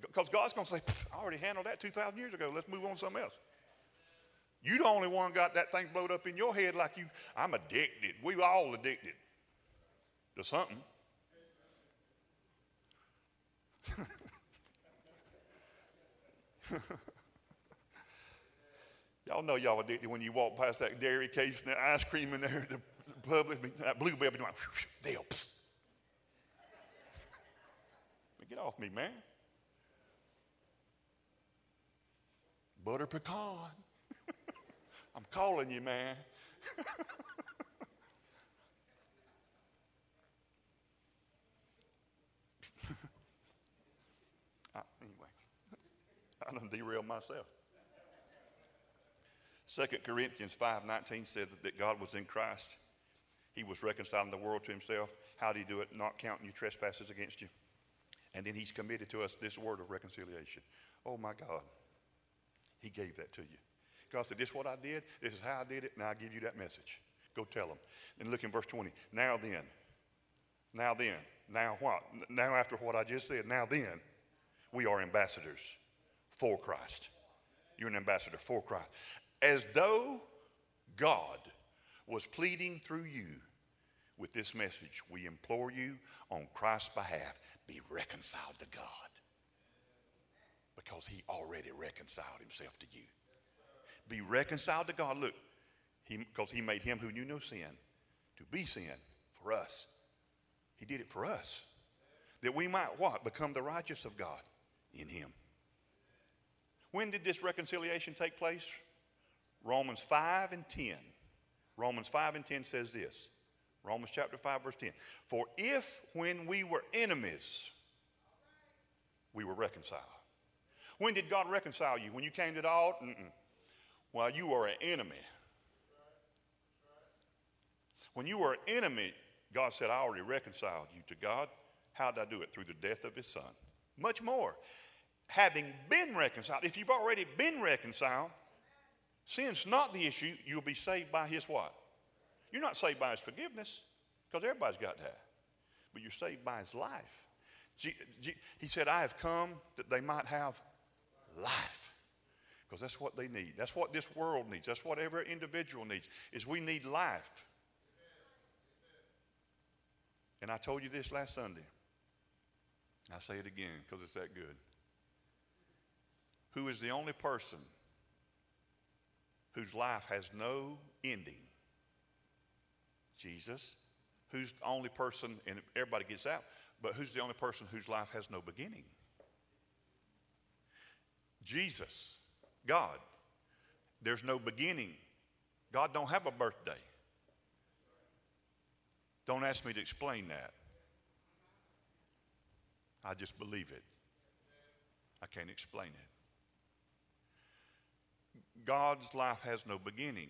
Because God's going to say, I already handled that 2,000 years ago. Let's move on to something else. You the only one got that thing blowed up in your head like you, I'm addicted. We all addicted to something. *laughs* y'all know y'all addicted when you walk past that dairy case and that ice cream in there the public, that bluebell be doing, they'll, get off me, man. Butter pecan. *laughs* I'm calling you, man. *laughs* Ah, anyway, I done derailed myself. 2 Corinthians 5.19 says that God was in Christ. He was reconciling the world to himself. How did he do it? Not counting your trespasses against you. And then he's committed to us this word of reconciliation. Oh my God. He gave that to you. God said, This is what I did. This is how I did it. Now I give you that message. Go tell them. And look in verse 20. Now then. Now then. Now what? Now after what I just said, now then, we are ambassadors for Christ. You're an ambassador for Christ. As though God was pleading through you with this message, we implore you on Christ's behalf be reconciled to God because he already reconciled himself to you. Be reconciled to God. Look, because he, he made him who knew no sin to be sin for us. He did it for us. That we might what? Become the righteous of God in him. When did this reconciliation take place? Romans 5 and 10. Romans 5 and 10 says this Romans chapter 5, verse 10. For if when we were enemies, we were reconciled. When did God reconcile you? When you came to the altar? Mm-mm. Well, you were an enemy. When you were an enemy, God said, I already reconciled you to God. How did I do it? Through the death of his son. Much more. Having been reconciled, if you've already been reconciled, sin's not the issue. You'll be saved by his what? You're not saved by his forgiveness, because everybody's got that. But you're saved by his life. He said, I have come that they might have life. Because that's what they need. That's what this world needs. That's what every individual needs, is we need life. And I told you this last Sunday. I say it again because it's that good. Who is the only person whose life has no ending? Jesus, who's the only person, and everybody gets out, but who's the only person whose life has no beginning? Jesus, God. There's no beginning. God don't have a birthday. Don't ask me to explain that. I just believe it. I can't explain it. God's life has no beginning.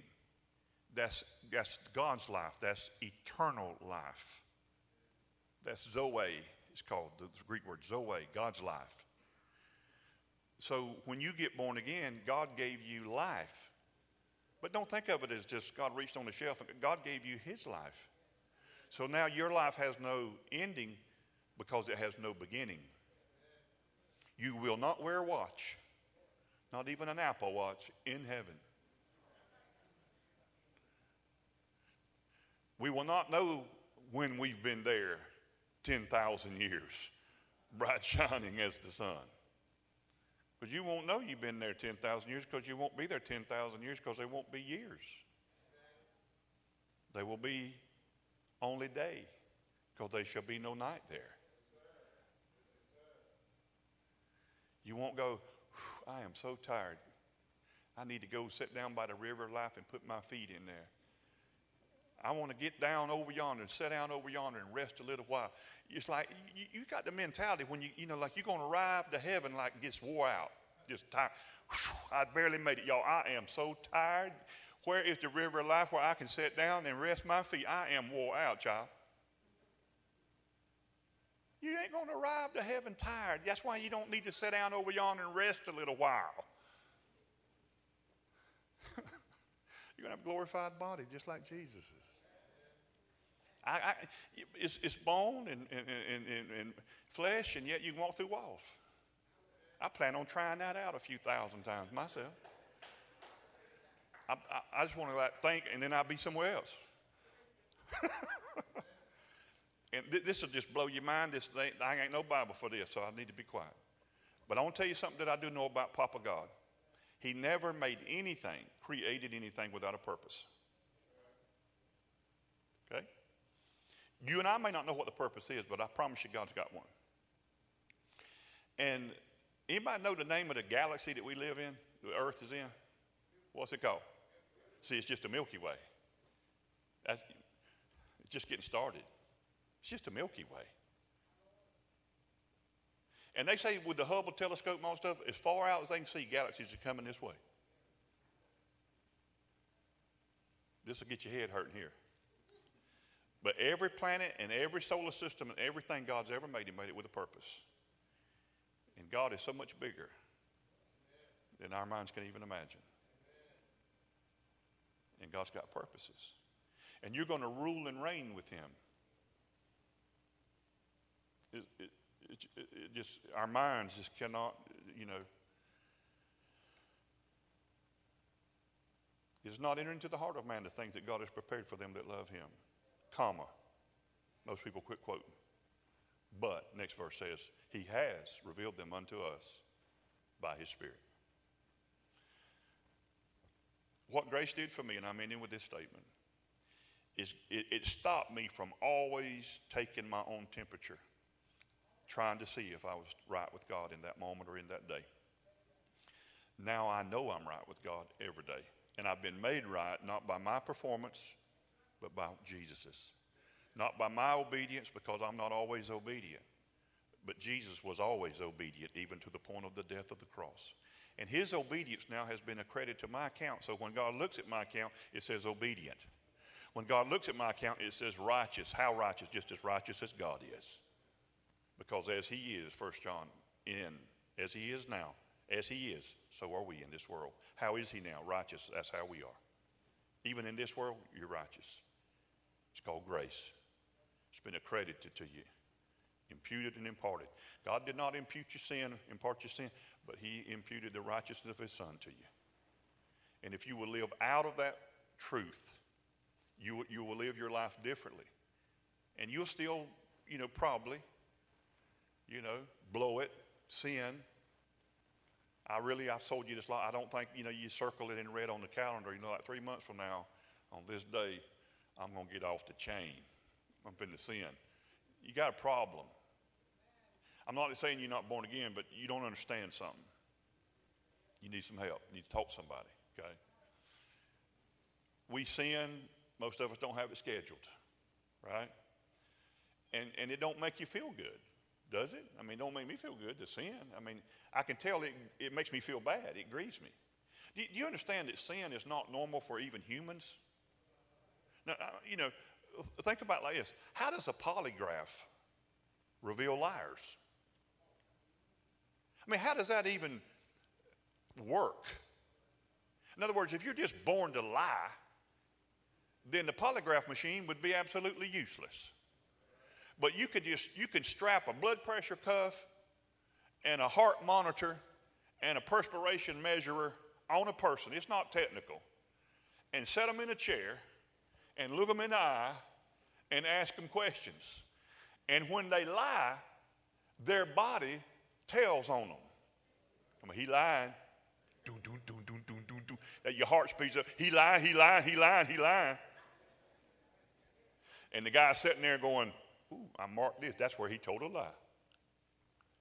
That's, that's God's life. That's eternal life. That's Zoe, it's called, the Greek word Zoe, God's life. So when you get born again, God gave you life. But don't think of it as just God reached on the shelf. God gave you His life. So now your life has no ending because it has no beginning. You will not wear a watch, not even an Apple watch, in heaven. We will not know when we've been there 10,000 years, *laughs* bright shining as the sun. Because you won't know you've been there 10,000 years because you won't be there 10,000 years because they won't be years. They will be only day because there shall be no night there. You won't go, I am so tired. I need to go sit down by the river of life and put my feet in there. I want to get down over yonder and sit down over yonder and rest a little while. It's like you, you got the mentality when you, you know, like you're going to arrive to heaven like it gets wore out. Just tired. I barely made it. Y'all, I am so tired. Where is the river of life where I can sit down and rest my feet? I am wore out, child. You ain't going to arrive to heaven tired. That's why you don't need to sit down over yonder and rest a little while. *laughs* You're going to have a glorified body just like Jesus's. I, I, it's, it's bone and, and, and, and, flesh, and yet you can walk through walls. I plan on trying that out a few thousand times myself. I, I, just want to like think, and then I'll be somewhere else. *laughs* and th- this will just blow your mind. This thing, I ain't no Bible for this, so I need to be quiet. But I want to tell you something that I do know about Papa God. He never made anything, created anything without a purpose. Okay? You and I may not know what the purpose is, but I promise you God's got one. And anybody know the name of the galaxy that we live in, the Earth is in? What's it called? See, it's just a Milky Way. That's, it's just getting started. It's just a Milky Way. And they say with the Hubble telescope and all stuff, as far out as they can see, galaxies are coming this way. This will get your head hurting here. But every planet and every solar system and everything God's ever made, He made it with a purpose. And God is so much bigger than our minds can even imagine. And God's got purposes. And you're going to rule and reign with Him. It, it, it, it just, our minds just cannot, you know. It is not entering into the heart of man the things that God has prepared for them that love Him. Comma. Most people quit quoting. But, next verse says, He has revealed them unto us by His Spirit. What grace did for me, and I'm ending with this statement, is it, it stopped me from always taking my own temperature, trying to see if I was right with God in that moment or in that day. Now I know I'm right with God every day. And I've been made right not by my performance, but by Jesus's. Not by my obedience, because I'm not always obedient. But Jesus was always obedient, even to the point of the death of the cross. And his obedience now has been accredited to my account. So when God looks at my account, it says obedient. When God looks at my account, it says righteous. How righteous? Just as righteous as God is. Because as he is, 1 John, in, as he is now, as he is, so are we in this world. How is he now? Righteous. That's how we are. Even in this world, you're righteous. It's called grace. It's been accredited to you, imputed and imparted. God did not impute your sin, impart your sin, but He imputed the righteousness of His Son to you. And if you will live out of that truth, you, you will live your life differently. And you'll still, you know, probably, you know, blow it, sin. I really, I've told you this lot. I don't think, you know, you circle it in red on the calendar, you know, like three months from now, on this day, I'm going to get off the chain. I'm finna sin. You got a problem. I'm not saying you're not born again, but you don't understand something. You need some help. You need to talk to somebody, okay? We sin, most of us don't have it scheduled, right? And, and it don't make you feel good, does it? I mean, it don't make me feel good to sin. I mean, I can tell it, it makes me feel bad. It grieves me. Do, do you understand that sin is not normal for even humans? Now, uh, you know, think about like this how does a polygraph reveal liars? I mean, how does that even work? In other words, if you're just born to lie, then the polygraph machine would be absolutely useless. But you could just you could strap a blood pressure cuff and a heart monitor and a perspiration measurer on a person. It's not technical. And set them in a chair and look them in the eye and ask them questions. And when they lie, their body tells on them. I mean, he lying. Doom, doom, doom, doom, doom, doom, doom. That your heart speeds up. He lying, he lying, he lying, he lying. And the guy sitting there going, Ooh, I marked this. That's where he told a lie.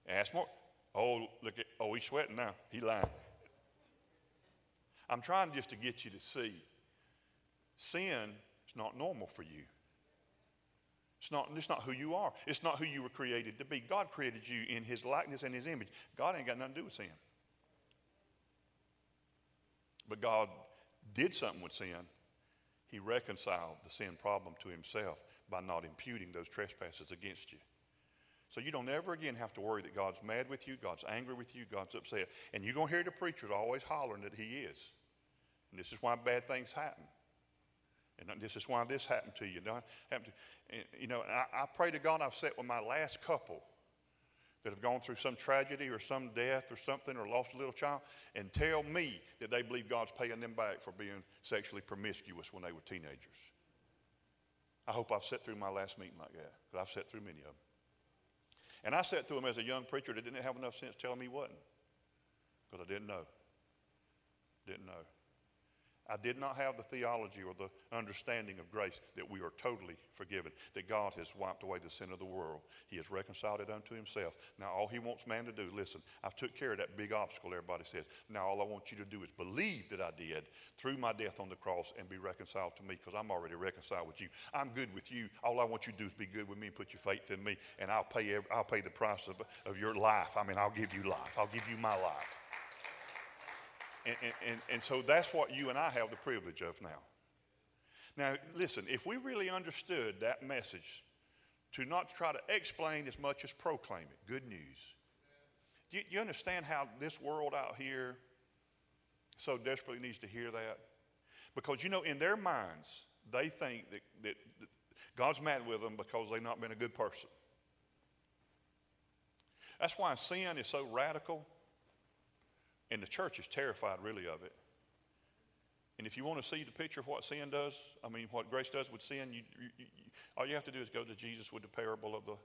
Ask more. Oh, look at, oh, he's sweating now. He lying. I'm trying just to get you to see sin it's not normal for you. It's not, it's not who you are. It's not who you were created to be. God created you in His likeness and His image. God ain't got nothing to do with sin. But God did something with sin. He reconciled the sin problem to Himself by not imputing those trespasses against you. So you don't ever again have to worry that God's mad with you, God's angry with you, God's upset. And you're going to hear the preachers always hollering that He is. And this is why bad things happen. And this is why this happened to you. Happened to, you know, I, pray to God I've sat with my last couple that have gone through some tragedy or some death or something or lost a little child and tell me that they believe God's paying them back for being sexually promiscuous when they were teenagers. I hope I've sat through my last meeting like that because I've sat through many of them. And I sat through them as a young preacher that didn't have enough sense telling me he wasn't because I didn't know. Didn't know. I did not have the theology or the understanding of grace that we are totally forgiven, that God has wiped away the sin of the world. He has reconciled it unto himself. Now, all he wants man to do, listen, I've took care of that big obstacle everybody says. Now, all I want you to do is believe that I did through my death on the cross and be reconciled to me because I'm already reconciled with you. I'm good with you. All I want you to do is be good with me and put your faith in me, and I'll pay, every, I'll pay the price of, of your life. I mean, I'll give you life. I'll give you my life. And, and, and so that's what you and I have the privilege of now. Now, listen, if we really understood that message, to not try to explain as much as proclaim it, good news. Do you, you understand how this world out here so desperately needs to hear that? Because, you know, in their minds, they think that, that, that God's mad with them because they've not been a good person. That's why sin is so radical and the church is terrified, really, of it. And if you want to see the picture of what sin does, I mean, what grace does with sin, you, you, you, all you have to do is go to Jesus with the parable of the,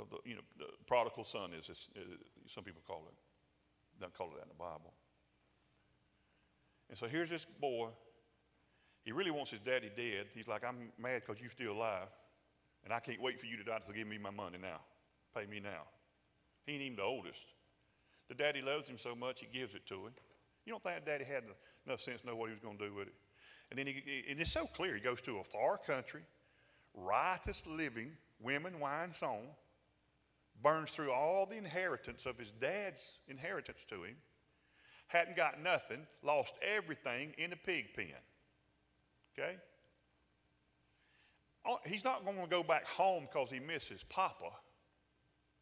of the you know, the prodigal son, is this, uh, some people call it. Don't call it that in the Bible. And so here's this boy. He really wants his daddy dead. He's like, I'm mad because you're still alive, and I can't wait for you to die to give me my money now. Pay me now. He ain't even the oldest. The daddy loves him so much, he gives it to him. You don't think daddy had enough sense to know what he was going to do with it? And then he, and it's so clear. He goes to a far country, riotous living, women, wine, song, burns through all the inheritance of his dad's inheritance to him, hadn't got nothing, lost everything in the pig pen. Okay? Oh, he's not going to go back home because he misses Papa.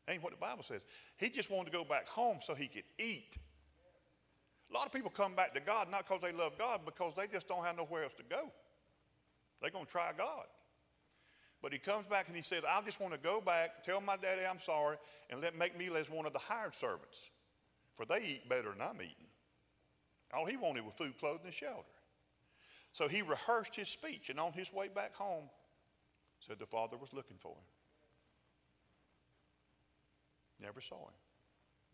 Ain't what the Bible says. He just wanted to go back home so he could eat. A lot of people come back to God not because they love God, because they just don't have nowhere else to go. They're going to try God. But he comes back and he says, I just want to go back, tell my daddy I'm sorry, and let make me as one of the hired servants. For they eat better than I'm eating. All he wanted was food, clothing, and shelter. So he rehearsed his speech, and on his way back home, said the father was looking for him. Never saw him.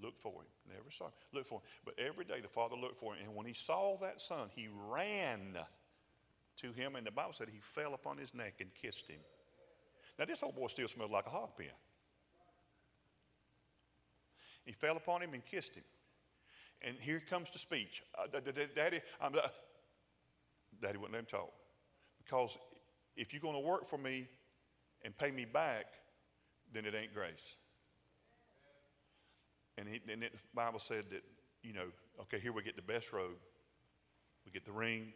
Looked for him. Never saw him. Looked for him. But every day the father looked for him. And when he saw that son, he ran to him. And the Bible said he fell upon his neck and kissed him. Now, this old boy still smells like a hog pen. He fell upon him and kissed him. And here comes the speech. Uh, Daddy, I'm, uh, Daddy wouldn't let him talk. Because if you're going to work for me and pay me back, then it ain't grace. And, he, and the Bible said that, you know, okay, here we get the best robe, we get the ring,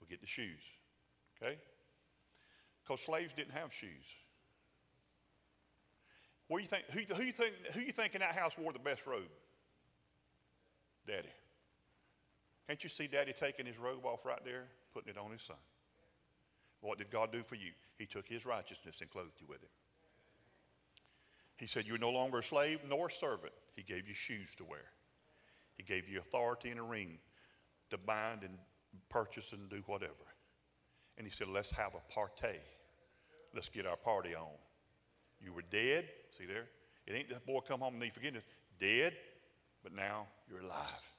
we get the shoes. Okay? Because slaves didn't have shoes. What do you think? Who, who, you think? who you think in that house wore the best robe? Daddy. Can't you see Daddy taking his robe off right there, putting it on his son? What did God do for you? He took his righteousness and clothed you with it. He said, You're no longer a slave nor a servant. He gave you shoes to wear, He gave you authority and a ring to bind and purchase and do whatever. And He said, Let's have a party. Let's get our party on. You were dead. See there? It ain't that boy come home and need forgiveness. Dead, but now you're alive.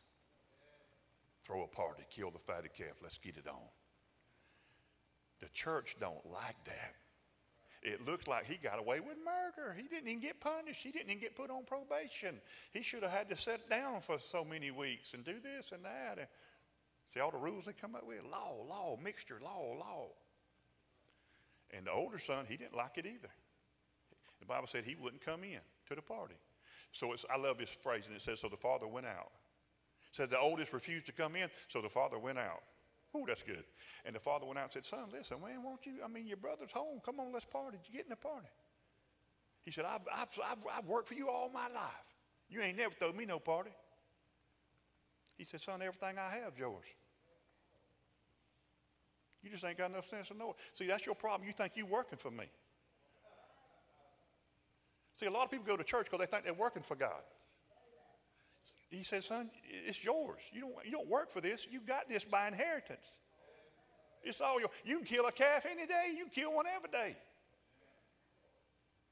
Throw a party, kill the fatted calf. Let's get it on. The church don't like that. It looks like he got away with murder. He didn't even get punished. He didn't even get put on probation. He should have had to sit down for so many weeks and do this and that. And see all the rules they come up with law, law, mixture, law, law. And the older son, he didn't like it either. The Bible said he wouldn't come in to the party. So it's, I love this phrase, and it says, So the father went out. It the oldest refused to come in, so the father went out. Oh, that's good. And the father went out and said, Son, listen, man, won't you? I mean, your brother's home. Come on, let's party. Did you get in the party? He said, I've, I've, I've, I've worked for you all my life. You ain't never thrown me no party. He said, Son, everything I have is yours. You just ain't got enough sense to know it. See, that's your problem. You think you're working for me. See, a lot of people go to church because they think they're working for God. He said, son, it's yours. You don't, you don't work for this. You got this by inheritance. It's all yours. You can kill a calf any day. You can kill one every day.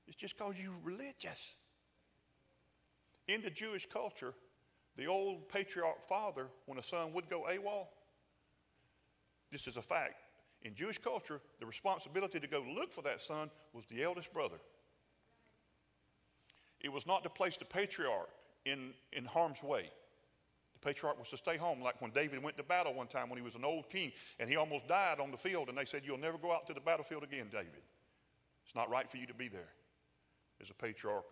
It's just because you're religious. In the Jewish culture, the old patriarch father, when a son would go AWOL, this is a fact. In Jewish culture, the responsibility to go look for that son was the eldest brother. It was not to place the patriarch in, in harm's way. The patriarch was to stay home, like when David went to battle one time when he was an old king and he almost died on the field, and they said, You'll never go out to the battlefield again, David. It's not right for you to be there. As a patriarch,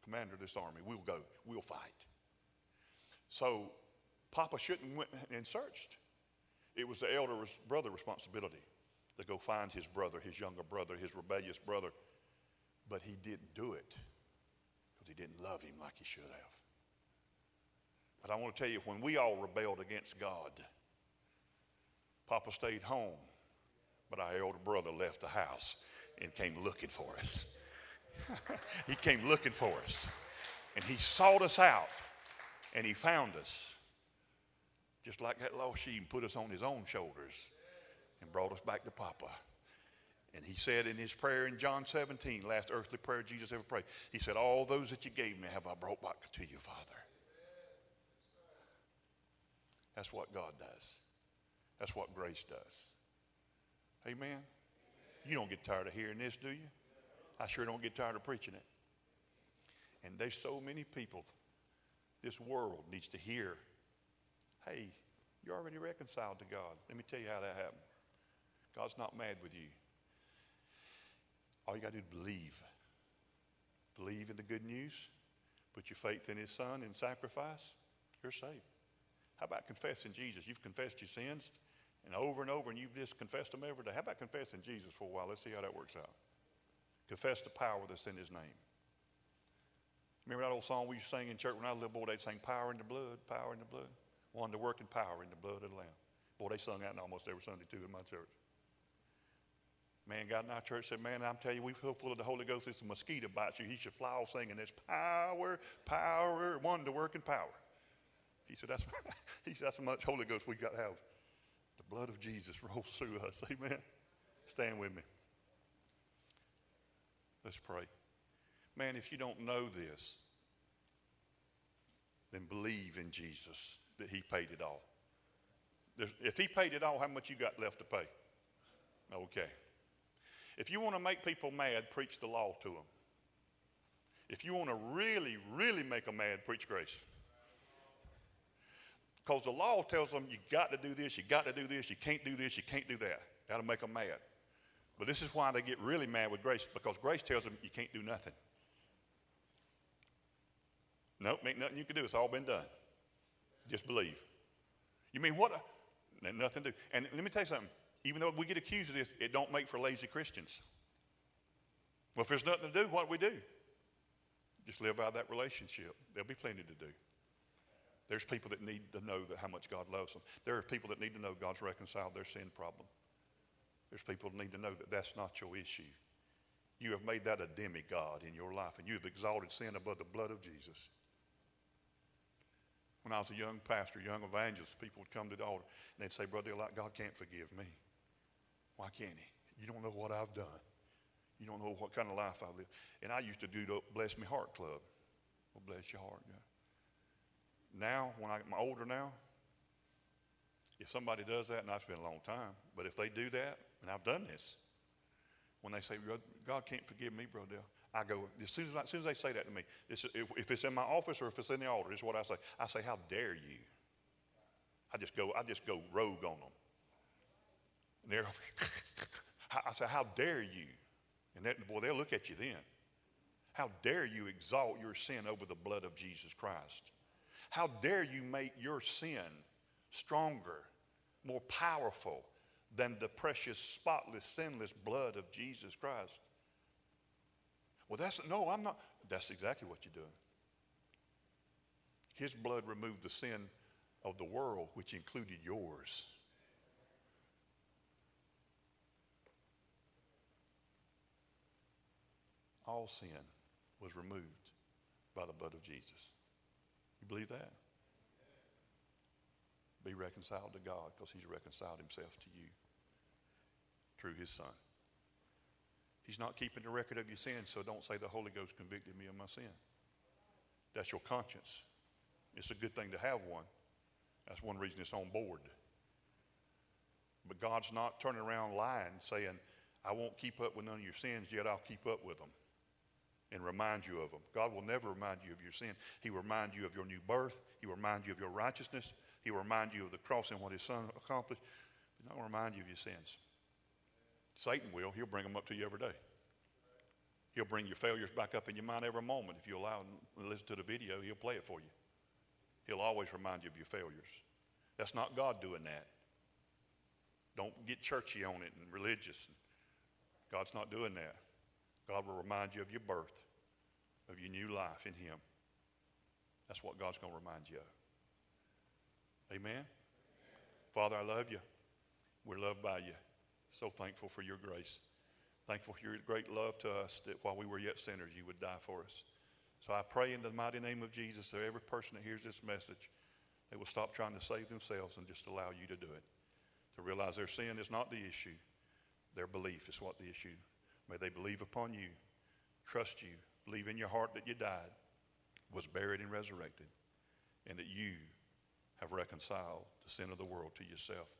the commander of this army, we'll go, we'll fight. So Papa shouldn't went and searched. It was the elder brother responsibility to go find his brother, his younger brother, his rebellious brother. But he didn't do it because he didn't love him like he should have. But I want to tell you, when we all rebelled against God, Papa stayed home, but our elder brother left the house and came looking for us. *laughs* he came looking for us. And he sought us out and he found us. Just like that lost sheep, put us on his own shoulders and brought us back to Papa. And he said in his prayer in John 17, last earthly prayer Jesus ever prayed, he said, All those that you gave me have I brought back to you, Father. That's what God does. That's what grace does. Amen. You don't get tired of hearing this, do you? I sure don't get tired of preaching it. And there's so many people, this world needs to hear hey, you're already reconciled to God. Let me tell you how that happened. God's not mad with you. All you got to do is believe. Believe in the good news. Put your faith in His Son and sacrifice. You're saved. How about confessing Jesus? You've confessed your sins and over and over, and you've just confessed them every day. How about confessing Jesus for a while? Let's see how that works out. Confess the power that's in His name. Remember that old song we sing in church when I was a little boy? They'd sing, Power in the blood, power in the blood. One to work in power in the blood of the Lamb. Boy, they sung that almost every Sunday too in my church. Man got in our church said, Man, I'm telling you, we feel full of the Holy Ghost. It's a mosquito bites you. He should fly off singing this power, power, one to work in power. He said, That's *laughs* he said, That's how much Holy Ghost we got to have. The blood of Jesus rolls through us. *laughs* Amen. Stand with me. Let's pray. Man, if you don't know this, then believe in Jesus that He paid it all. There's, if He paid it all, how much you got left to pay? Okay. If you want to make people mad, preach the law to them. If you want to really, really make them mad, preach grace. Because the law tells them you got to do this, you got to do this, you can't do this, you can't do that. That'll make them mad. But this is why they get really mad with grace, because grace tells them you can't do nothing. Nope, ain't nothing you can do. It's all been done. Just believe. You mean what? Nothing to do. And let me tell you something. Even though we get accused of this, it don't make for lazy Christians. Well, if there's nothing to do, what do we do? Just live out that relationship. There'll be plenty to do. There's people that need to know that how much God loves them. There are people that need to know God's reconciled their sin problem. There's people that need to know that that's not your issue. You have made that a demigod in your life, and you have exalted sin above the blood of Jesus. When I was a young pastor, young evangelist, people would come to the altar and they'd say, Brother, God can't forgive me. Why can't He? You don't know what I've done. You don't know what kind of life I've lived. And I used to do the Bless Me Heart Club. Well, bless your heart. Yeah. Now, when I'm older now, if somebody does that, and I've been a long time, but if they do that, and I've done this, when they say, God can't forgive me, Brother I go, as soon as, as soon as they say that to me, this, if, if it's in my office or if it's in the altar, this is what I say. I say, how dare you? I just go, I just go rogue on them. And they're, *laughs* I say, how dare you? And that, boy, they'll look at you then. How dare you exalt your sin over the blood of Jesus Christ? How dare you make your sin stronger, more powerful than the precious, spotless, sinless blood of Jesus Christ? Well, that's no, I'm not. That's exactly what you're doing. His blood removed the sin of the world, which included yours. All sin was removed by the blood of Jesus. You believe that? Be reconciled to God because He's reconciled Himself to you through His Son. He's not keeping the record of your sins, so don't say the Holy Ghost convicted me of my sin. That's your conscience. It's a good thing to have one. That's one reason it's on board. But God's not turning around lying, saying, I won't keep up with none of your sins, yet I'll keep up with them and remind you of them. God will never remind you of your sin. He will remind you of your new birth. He will remind you of your righteousness. He will remind you of the cross and what His Son accomplished. He's not going to remind you of your sins. Satan will. He'll bring them up to you every day. He'll bring your failures back up in your mind every moment. If you allow him to listen to the video, he'll play it for you. He'll always remind you of your failures. That's not God doing that. Don't get churchy on it and religious. God's not doing that. God will remind you of your birth, of your new life in Him. That's what God's going to remind you of. Amen? Amen? Father, I love you. We're loved by you. So thankful for your grace. Thankful for your great love to us that while we were yet sinners, you would die for us. So I pray in the mighty name of Jesus that every person that hears this message, they will stop trying to save themselves and just allow you to do it. To realize their sin is not the issue, their belief is what the issue. May they believe upon you, trust you, believe in your heart that you died, was buried and resurrected, and that you have reconciled the sin of the world to yourself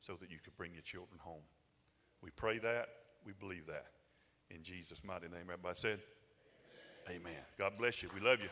so that you could bring your children home. We pray that. We believe that. In Jesus' mighty name. Everybody said, Amen. Amen. God bless you. We love you.